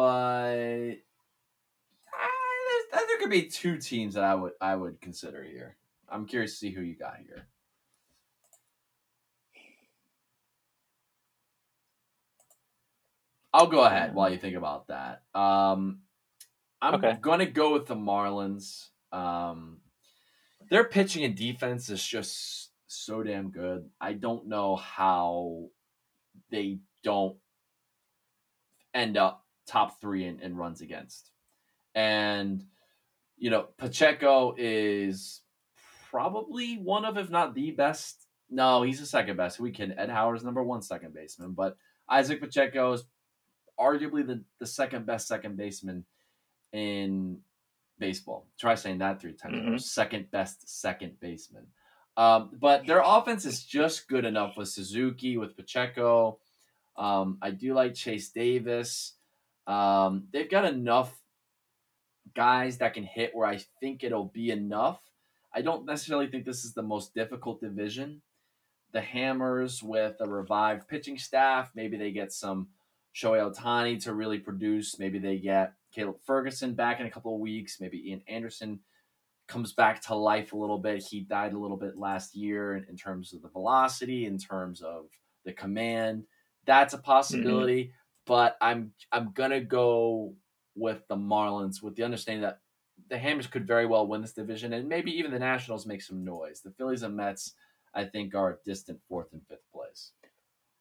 I, there could be two teams that I would I would consider here. I'm curious to see who you got here. I'll go ahead while you think about that. Um, I'm Okay. going to go with the Marlins. Um, their pitching and defense is just so damn good. I don't know how they don't end up top three in, in runs against. And, you know, Pacheco is probably one of, if not the best. No, he's the second best. We can. Ed Howard's number one second baseman, but Isaac Pacheco is arguably the, the second best second baseman in baseball. Try saying that three times. in a row. Mhm. Second best second baseman. Um, but their offense is just good enough with Suzuki, with Pacheco. Um, I do like Chase Davis. Um, they've got enough guys that can hit where I think it'll be enough. I don't necessarily think this is the most difficult division. The Hammers with a revived pitching staff, maybe they get some Shohei Ohtani to really produce. Maybe they get Caleb Ferguson back in a couple of weeks. Maybe Ian Anderson comes back to life a little bit. He died a little bit last year in, in terms of the velocity, in terms of the command. That's a possibility, but I'm I'm gonna go with the Marlins with the understanding that the Hammers could very well win this division and maybe even the Nationals make some noise. The Phillies and Mets, I think, are distant fourth and fifth place.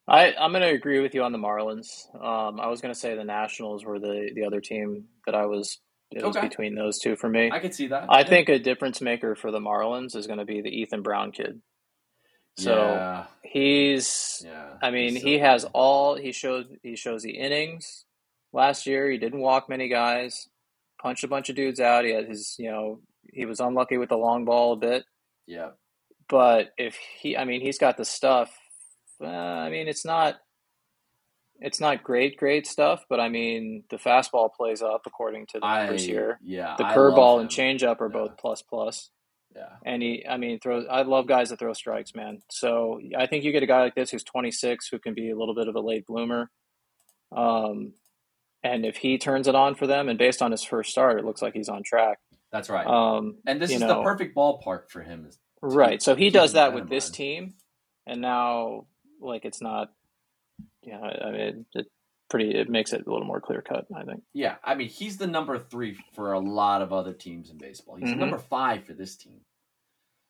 I, I'm going to agree with you on the Marlins. Um, I was going to say the Nationals were the, the other team that I was it was between those two for me. I could see that. I Yeah. think a difference maker for the Marlins is going to be the Ethan Brown kid. So yeah, he's yeah. I mean, he's so he has good. all he showed he shows the innings. Last year he didn't walk many guys, punched a bunch of dudes out. He had his, you know, he was unlucky with the long ball a bit, Yeah, but if he I mean, he's got the stuff. Uh, I mean, it's not it's not great great stuff, but I mean, the fastball plays up according to the I numbers here. yeah. The curveball and changeup are Yeah. both plus plus. Yeah, And he, I mean, throws. I love guys that throw strikes, man. So I think you get a guy like this who's 26, who can be a little bit of a late bloomer. Um, and if he turns it on for them, and based on his first start, it looks like he's on track. that's right. Um, and this is know, the perfect ballpark for him. Is right. So he does that with this mind. team, and now like it's not. Yeah, I mean, it pretty. It makes it a little more clear cut. I think. Yeah, I mean he's the number three for a lot of other teams in baseball. He's Mhm. number five for this team.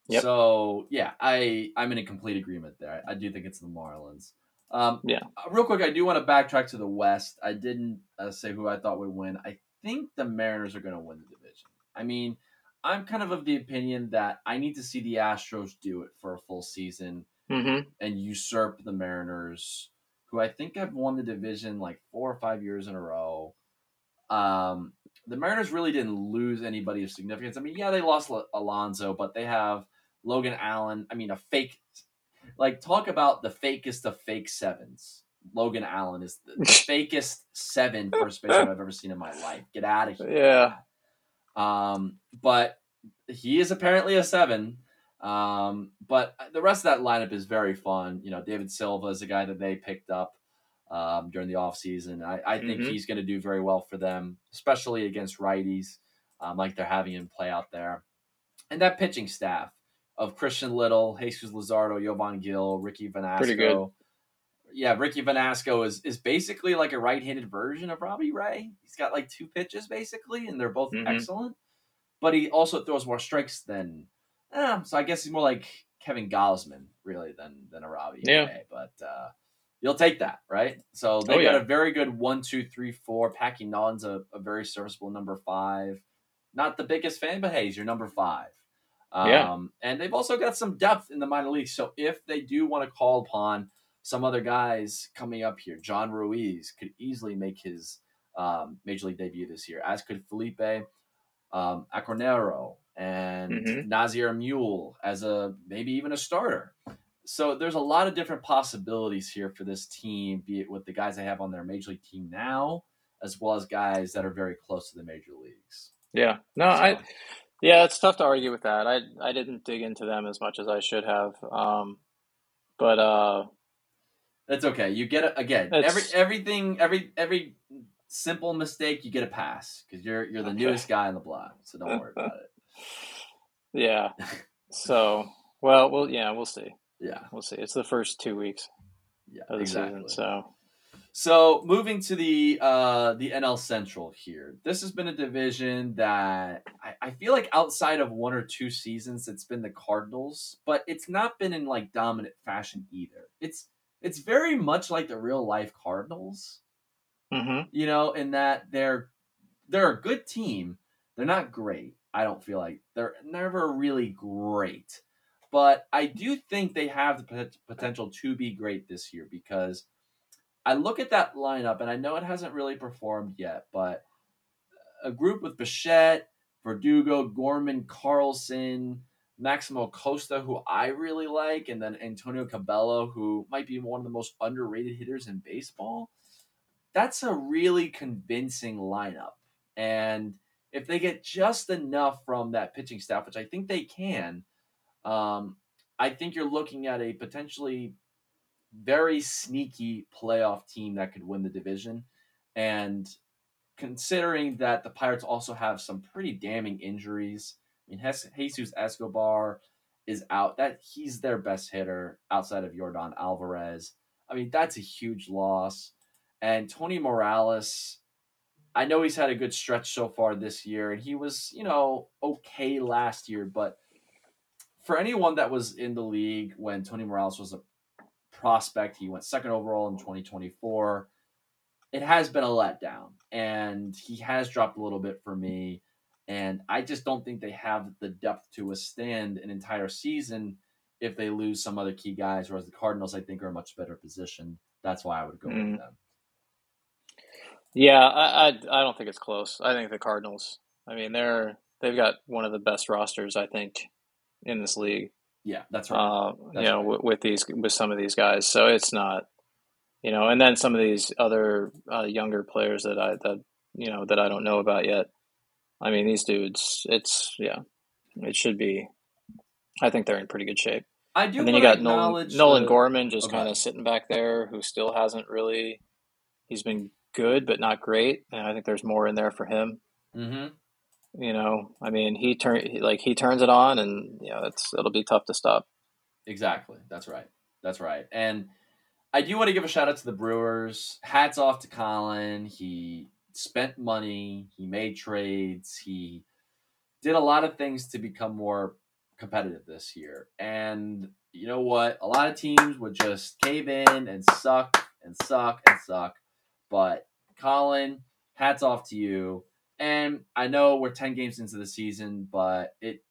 Yep. So yeah, I I'm in a complete agreement there. I, I do think it's the Marlins. Um, Yeah. uh, Real quick, I do want to backtrack to the West. I didn't uh, say who I thought would win. I think the Mariners are going to win the division. I mean, I'm kind of of the opinion that I need to see the Astros do it for a full season Mm-hmm. and usurp the Mariners, who I think have won the division like four or five years in a row. Um, the Mariners really didn't lose anybody of significance. I mean, yeah, they lost Al- Alonso, but they have Logan Allen. I mean, a fake, like, talk about the fakest of fake sevens. Logan Allen is the, the *laughs* fakest seven first baseman I've ever seen in my life. Get out of here. Yeah. Um, but he is apparently a seven. Um, but the rest of that lineup is very fun. You know, David Silva is a guy that they picked up um, during the offseason. I, I think Mhm. he's going to do very well for them, especially against righties, um, like they're having him play out there. And that pitching staff of Christian Little, Jesus Luzardo, Jovan Gill, Ricky Vanasco. Pretty good. Yeah, Ricky Vanasco is, is basically like a right-handed version of Robbie Ray. He's got like two pitches basically, and they're both Mhm. excellent. But he also throws more strikes than, eh, so I guess he's more like Kevin Gausman really than than a Robbie Yeah. Ray. But uh, you'll take that, right? So they Oh, got yeah. a very good one, two, three, four. Packy Naughton's a, a very serviceable number five. Not the biggest fan, but hey, he's your number five. Um, Yeah. And they've also got some depth in the minor leagues. So if they do want to call upon some other guys coming up here, John Ruiz could easily make his um, major league debut this year, as could Felipe um, Acornero and Mhm. Nazir Mule as a maybe even a starter. So there's a lot of different possibilities here for this team, be it with the guys they have on their major league team now, as well as guys that are very close to the major leagues. Yeah. No, I. Yeah, it's tough to argue with that. I I didn't dig into them as much as I should have. Um, but uh, That's okay. You get it again. Every everything every every simple mistake you get a pass because you're you're the Okay. *laughs* newest guy on the block, so don't worry about it. Yeah. *laughs* So, well, well, yeah, we'll see. Yeah, We'll see. It's the first two weeks yeah, of the exactly. season, so So moving to the uh, the NL Central here, this has been a division that I, I feel like outside of one or two seasons, it's been the Cardinals, but it's not been in like dominant fashion either. It's it's very much like the real life Cardinals, hmm you know, in that they're they're a good team. They're not great. I don't feel like they're never really great, but I do think they have the potential to be great this year because I look at that lineup and I know it hasn't really performed yet, but a group with Bichette, Verdugo, Gorman, Carlson, Maximo Costa, who I really like, and then Antonio Cabello, who might be one of the most underrated hitters in baseball. That's a really convincing lineup. And if they get just enough from that pitching staff, which I think they can, um, I think you're looking at a potentially very sneaky playoff team that could win the division. And considering that the Pirates also have some pretty damning injuries, I mean, Jesus Escobar is out. That he's their best hitter outside of Jordan Alvarez. I mean, that's a huge loss. And Tony Morales, I know he's had a good stretch so far this year, and he was, you know, okay last year. But for anyone that was in the league when Tony Morales was a prospect, he went second overall in 2024. It has been a letdown, and he has dropped a little bit for me. And I just don't think they have the depth to withstand an entire season if they lose some other key guys. Whereas the Cardinals, I think, are a much better position. That's why I would go mm. with them. Yeah, I, I, I don't think it's close. I think the Cardinals. I mean, they're they've got one of the best rosters I think in this league. Yeah, that's right. Uh, that's you know, right. with, with, these with some of these guys, so it's not, you know, and then some of these other uh, younger players that I that you know that I don't know about yet. I mean, these dudes. It's yeah, it should be. I think they're in pretty good shape. I do. And then you got Nolan, Nolan Gorman just okay. kind of sitting back there, who still hasn't really. He's been good, but not great. And I think there's more in there for him. Mm-hmm. You know, I mean, he turn like he turns it on, and you know, it's it'll be tough to stop. Exactly. That's right. That's right. And I do want to give a shout out to the Brewers. Hats off to Colin. He spent money. He made trades. He did a lot of things to become more competitive this year. And you know what? A lot of teams would just cave in and suck and suck and suck. But Colin, hats off to you. And I know we're 10 games into the season, but it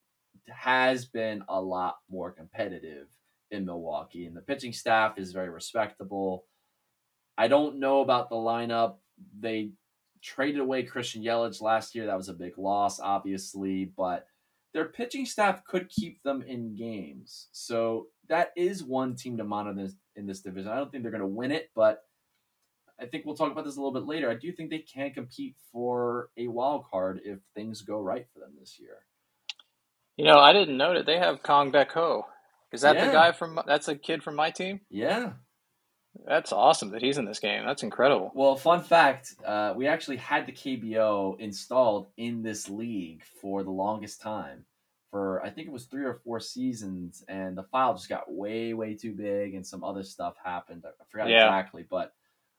has been a lot more competitive in Milwaukee. And the pitching staff is very respectable. I don't know about the lineup. They traded away Christian Yelich last year. That was a big loss, obviously, but their pitching staff could keep them in games. So that is one team to monitor in this division. I don't think they're going to win it, but I think we'll talk about this a little bit later. I do think they can compete for a wild card if things go right for them this year. You know, I didn't know that they have Kang Baek Ho. Is that yeah. the guy from? That's a kid from my team. Yeah, that's awesome that he's in this game. That's incredible. Well, fun fact: uh, we actually had the KBO installed in this league for the longest time. For I think it was three or four seasons, and the file just got way, way too big, and some other stuff happened. I forgot yeah. exactly, but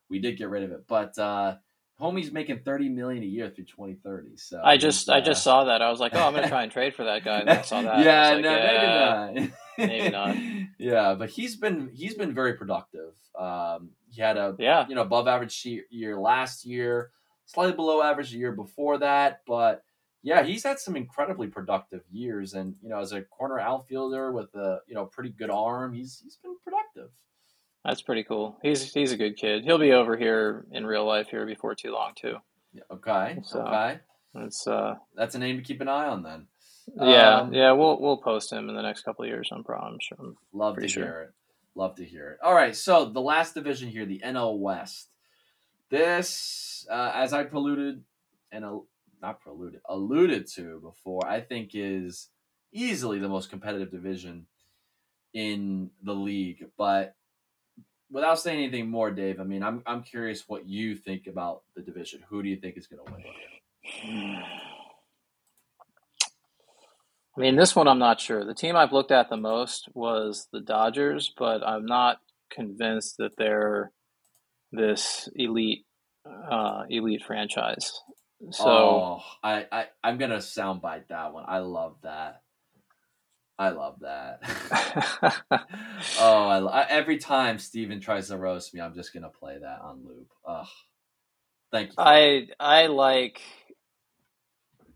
we did get rid of it. But uh, homie's making thirty million a year through twenty thirty. So I just uh, I just saw that. I was like, oh, I'm gonna *laughs* try and trade for that guy. And I saw that. yeah, like, no, yeah, maybe not. maybe not. *laughs* yeah, but he's been he's been very productive. Um, he had a yeah. you know above average year last year, slightly below average the year before that, but yeah, he's had some incredibly productive years, and you know as a corner outfielder with a you know pretty good arm, he's he's been productive. That's pretty cool. He's he's a good kid. He'll be over here in real life here before too long too. Yeah, okay. So okay. That's uh that's a name to keep an eye on then. Yeah, um, yeah, we'll we'll post him in the next couple of years. I'm probably I'm sure. I'm love to sure. hear it. Love to hear it. All right, so the last division here, the NL West. This, uh, as I polluted and uh, not polluted, alluded to before, I think is easily the most competitive division in the league. But without saying anything more, Dave, I mean, I'm I'm curious what you think about the division. Who do you think is going to win? I mean, this one I'm not sure. The team I've looked at the most was the Dodgers, but I'm not convinced that they're this elite uh, elite franchise. So oh, I, I I'm gonna soundbite that one. I love that. I love that. *laughs* oh, I, I, every time Steven tries to roast me, I'm just gonna play that on loop. Ugh. Thank you. I I like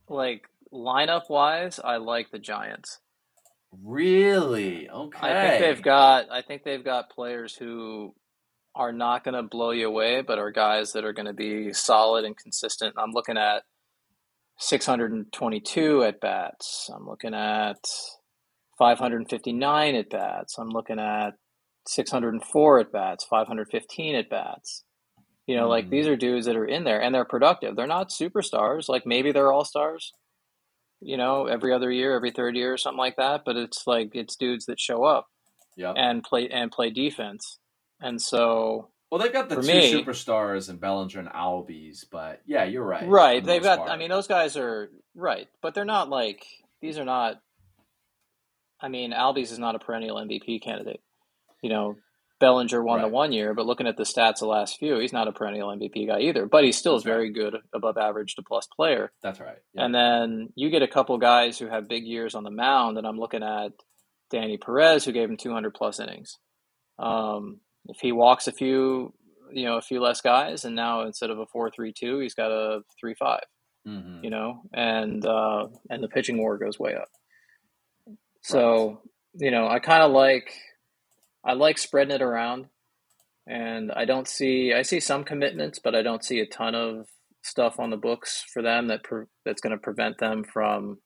like lineup wise, I like the Giants. Really? Okay. I think they've got I think they've got players who are not going to blow you away, but are guys that are going to be solid and consistent. I'm looking at 622 at bats. I'm looking at 559 at bats. I'm looking at 604 at bats, 515 at bats. You know, mm. like these hmm. are dudes that are in there and they're productive. They're not superstars. Like maybe they're all stars, you know, every other year, every third year or something like that. But it's like it's dudes that show up yeah. and play and play defense. And so well, they've got the two me, superstars and Bellinger and Albies, but yeah, you're right. Right. They've got part. I mean, those guys are right, but they're not like these are not I mean, Albies is not a perennial MVP candidate. You know, Bellinger won Right. the one year, but looking at the stats the last few, he's not a perennial MVP guy either. But he still is right. very good, above average to plus player. That's right. Yeah. And then you get a couple guys who have big years on the mound, and I'm looking at Danny Perez, who gave him 200 plus innings. Um, if he walks a few, you know, a few less guys, and now instead of a four-three-two, he's got a three-five. Mhm. You know, and uh, and the pitching war goes way up. So you know, I kind of like, I like spreading it around, and I don't see, I see some commitments, but I don't see a ton of stuff on the books for them that pre- that's going to prevent them from.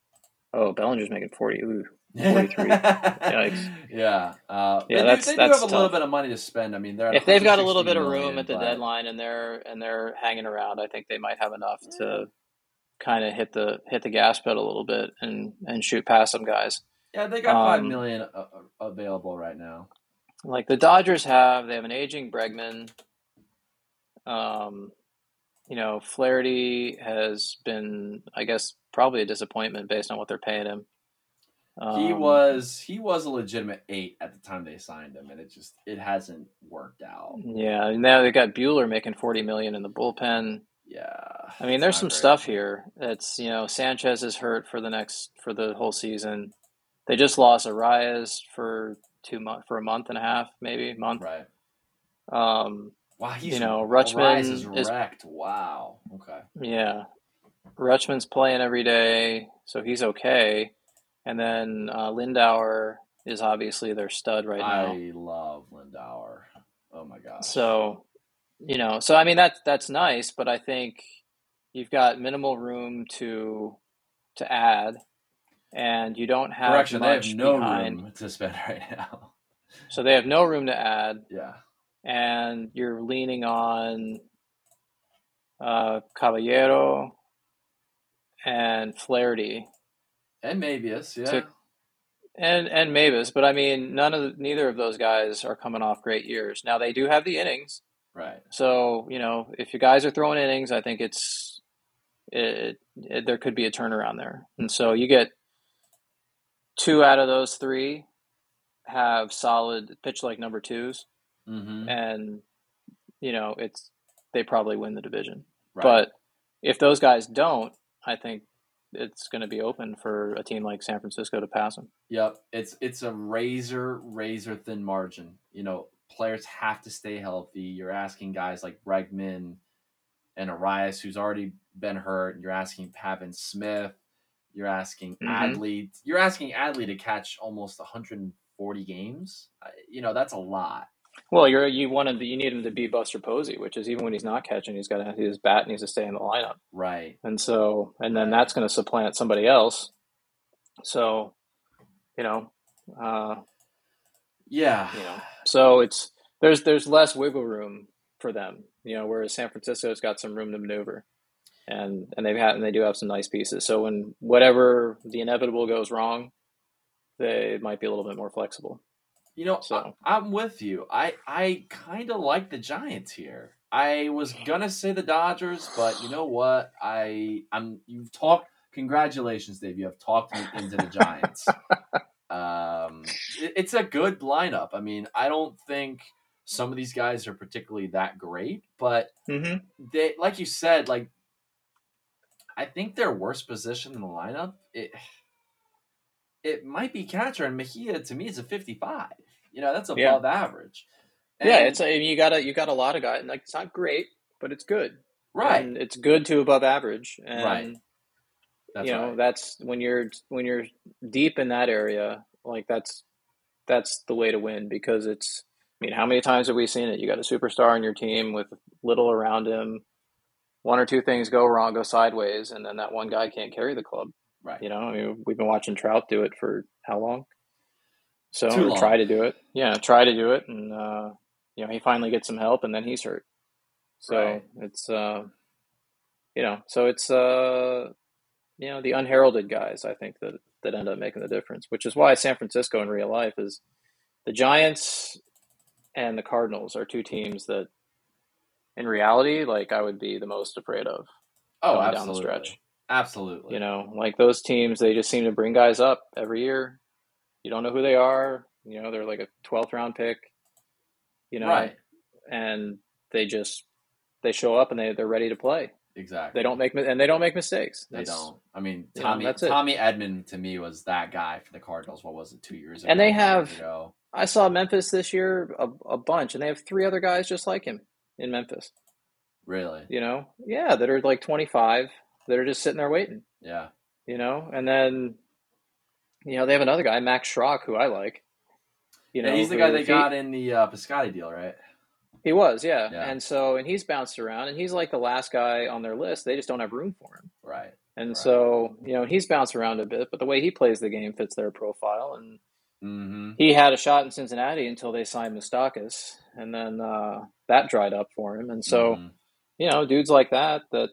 Oh, Bellinger's making forty. Ooh, 43. Yikes. *laughs* Yeah. Uh, Yeah, they do- that's- they do, that's have a little bit of money to spend. I mean, they're if they've got a little bit of room at the but- deadline and they're and they're hanging around, I think they might have enough to kind of hit the hit the gas pedal a little bit and and shoot past some guys. Yeah, they got five Um, million uh, uh, available right now. Like the Dodgers have, they have an aging Bregman. Um, you know, Flaherty has been, I guess, probably a disappointment based on what they're paying him. he Um, was he was a legitimate eight at the time they signed him, and it just it hasn't worked out. yeah. Now they got Buehler making forty million in the bullpen. Yeah, I mean, there's some great. stuff here. It's you know Sanchez is hurt for the next for the whole season. They just lost Arias for two month for a month and a half, maybe month. Right. Um, Wow, he's You know, Rutschman is is- wrecked. Wow. Okay. yeah, Rutschman's playing every day, so he's okay. And then uh, Lindauer is obviously their stud right now. I love Lindauer. Oh my god. So, you know, so I mean that's that's nice, but I think you've got minimal room to to add, and you don't have correction, they have no behind. room to spend *laughs* right now. So they have no room to add, Yeah. and you're leaning on uh, Caballero and Flaherty And Mabius, yeah. To- and and Mavis, but I mean none of the, neither of those guys are coming off great years. Now they do have the innings, right. So you know, if you guys are throwing innings, I think it's it, it, there could be a turnaround there, and so you get two out of those three have solid pitch like number twos, Mm-hmm. and you know it's they probably win the division. Right. But if those guys don't, I think it's going to be open for a team like San Francisco to pass them. Yep, it's it's a razor razor thin margin. You know, players have to stay healthy. You're asking guys like Bregman and Arias, who's already been hurt. You're asking Pavin Smith. You're asking Mhm. Adley. You're asking Adley to catch almost 140 games. You know, that's a lot. Well, you're you wanted you need him to be Buster Posey, which is even when he's not catching, he's got to his bat needs to stay in the lineup. Right. And so, and then that's going to supplant somebody else. So, you know, uh, Yeah. you know, so it's there's there's less wiggle room for them, you know, whereas San Francisco's got some room to maneuver, and and they've had and they do have some nice pieces. So when whatever the inevitable goes wrong, they might be a little bit more flexible. You know, So- I, I'm with you. I I kind of like the Giants here. I was gonna say the Dodgers, but you know what? I I'm you've talked. Congratulations, Dave. You have talked me into the Giants. *laughs* um, it- it's a good lineup. I mean, I don't think some of these guys are particularly that great, but Mm-hmm. they, like you said, like I think their worst position in the lineup. It it might be catcher, and Mejia to me is a 55. You know, that's above Yeah. average. yeah, it's a, you got a you got a lot of guys. And like it's not great, but it's good. right. And it's good to above average. And Right. That's you know right. that's when you're when you're deep in that area like that's that's the way to win because it's i mean how many times have we seen it you got a superstar on your team with little around him one or two things go wrong go sideways and then that one guy can't carry the club right. you know i mean we've been watching trout do it for how long so long. try to do it yeah try to do it and uh you know he finally gets some help and then he's hurt so Right. it's uh you know so it's uh you know the unheralded guys I think that that end up making the difference, which is why San Francisco in real life is the Giants and the Cardinals are two teams that in reality like I would be the most afraid of Oh, going down the absolutely. stretch. Absolutely. You know, like those teams they just seem to bring guys up every year. You don't know who they are, you know, they're like a 12th round pick. you know, right. and they just they show up and they they're ready to play. Exactly. They don't make and they don't make mistakes. They don't. I mean, you know, Tommy. Tommy Edman to me was that guy for the Cardinals. What was it, two years ago? And they have-? I saw Memphis this year a, a bunch, and they have three other guys just like him in Memphis. really, You know, yeah, that are like twenty five that are just sitting there waiting. yeah, You know, and then you know they have another guy, Max Schrock, who I like. You know, yeah, he's the guy they he- got in the uh, Piscotti deal, right? He was, yeah. Yeah. And so, and he's bounced around, and he's like the last guy on their list. They just don't have room for him. Right. And Right. so, you know, he's bounced around a bit, but the way he plays the game fits their profile. And Mm-hmm. he had a shot in Cincinnati until they signed Moustakas, and then uh, that dried up for him. And so, Mhm. you know, dudes like that, that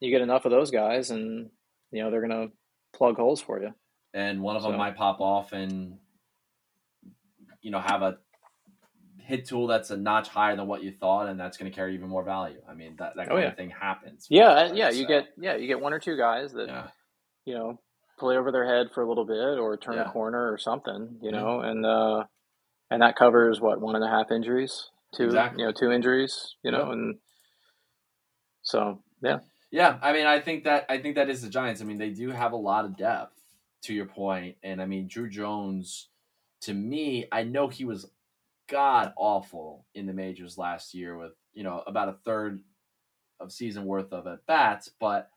you get enough of those guys, and you know they're gonna plug holes for you. and one of them might pop off and you know have a hit tool that's a notch higher than what you thought, and that's going to carry even more value. I mean, that that Oh, kind yeah. of thing happens. Yeah, yeah, you so, get yeah, you get one or two guys that yeah, you know play over their head for a little bit or turn Yeah. a corner or something, you know, and uh, and that covers what one and a half injuries, two Exactly. you know two injuries, you know, Yeah. and so yeah, yeah. I mean, I think that I think that is the Giants. I mean, they do have a lot of depth. To your point, and I mean, Drew Jones. To me, I know he was god awful in the majors last year with you know about a third of season worth of at bats, but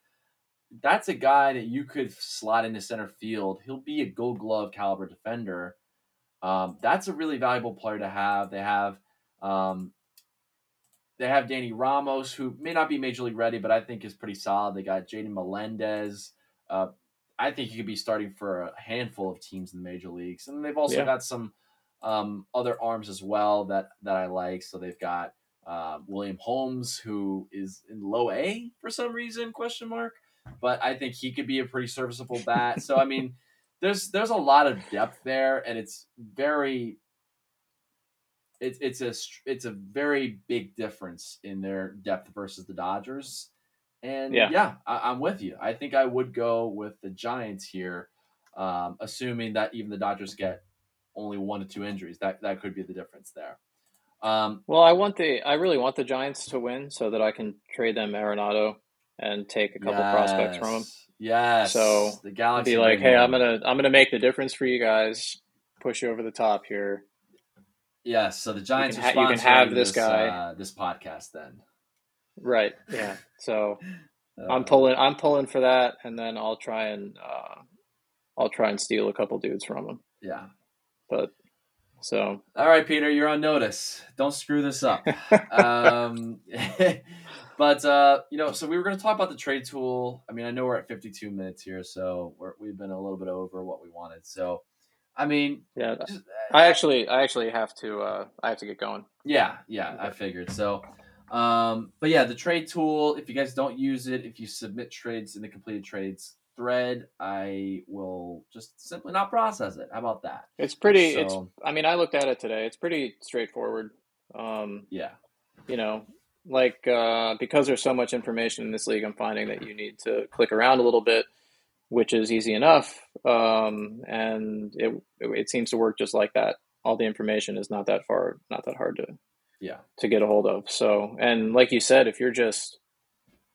that's a guy that you could slot into center field. He'll be a Gold Glove caliber defender. Um, that's a really valuable player to have. They have um, they have Danny Ramos, who may not be major league ready, but I think is pretty solid. They got Jaden Melendez. Uh, I think he could be starting for a handful of teams in the major leagues, and they've also Yeah. got some um, other arms as well that that I like. So they've got uh, William Holmes, who is in low A for some reason? Question mark. But I think he could be a pretty serviceable bat. so I mean, there's there's a lot of depth there, and it's very. It's it's a it's a very big difference in their depth versus the Dodgers, and Yeah. yeah, I, I'm with you. I think I would go with the Giants here, um, assuming that even the Dodgers get only one to two injuries. That that could be the difference there. Um, well, I want the I really want the Giants to win so that I can trade them Arenado and take a couple prospects from them. yes, Yes. So, the Galaxy Be like, hey, I'm gonna I'm gonna make the difference for you guys, push you over the top here. Yes. So the Giants can ha- you can have this guy. uh, this podcast. Then Right. Yeah. So *laughs* Uh, I'm pulling I'm pulling for that, and then I'll try and uh, I'll try and steal a couple dudes from them. Yeah. But so All right, Peter, you're on notice. Don't screw this up. *laughs* um, *laughs* but uh, you know, so we were going to talk about the trade tool. I mean, I know we're at 52 minutes here, so we're, we've been a little bit over what we wanted. So, I mean, yeah, just, I actually I actually have to uh, I have to get going. Yeah, yeah, I figured. So, um, but yeah, the trade tool, if you guys don't use it, if you submit trades in the completed trades thread, I will just simply not process it. How about that? It's pretty. it's I mean I looked at it today. It's pretty straightforward. Um, Yeah. you know, like uh, because there's so much information in this league, I'm finding that you need to click around a little bit, which is easy enough, um, and it it seems to work just like that. All the information is not that far, not that hard to Yeah. to get a hold of. So, and like you said, if you're just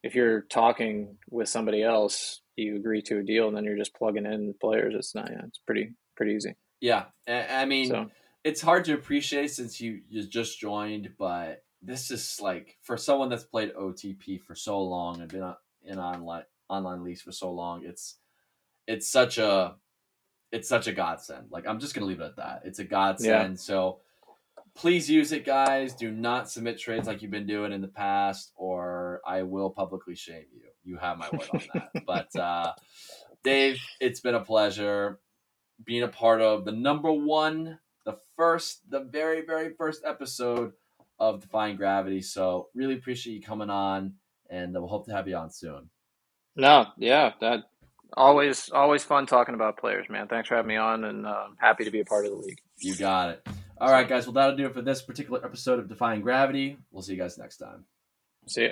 if you're talking with somebody else, you agree to a deal, and then you're just plugging in players. It's not. Yeah, it's pretty pretty easy. Yeah. I, I mean, So it's hard to appreciate since you, you just joined, but this is like for someone that's played OTP for so long and been on, in online online leagues for so long, it's it's such a it's such a godsend. Like I'm just gonna leave it at that. It's a godsend. So please use it, guys. Do not submit trades like you've been doing in the past, or I will publicly shame you. You have my word on that. *laughs* but uh, Dave, it's been a pleasure being a part of the number one, the first, the very, very first episode of Defying Gravity. So really appreciate you coming on, and we'll hope to have you on soon. No, yeah, that always always fun talking about players, man. Thanks for having me on, and uh, happy to be a part of the league. You got it. All right, guys. Well, that'll do it for this particular episode of Defying Gravity. We'll see you guys next time. See ya.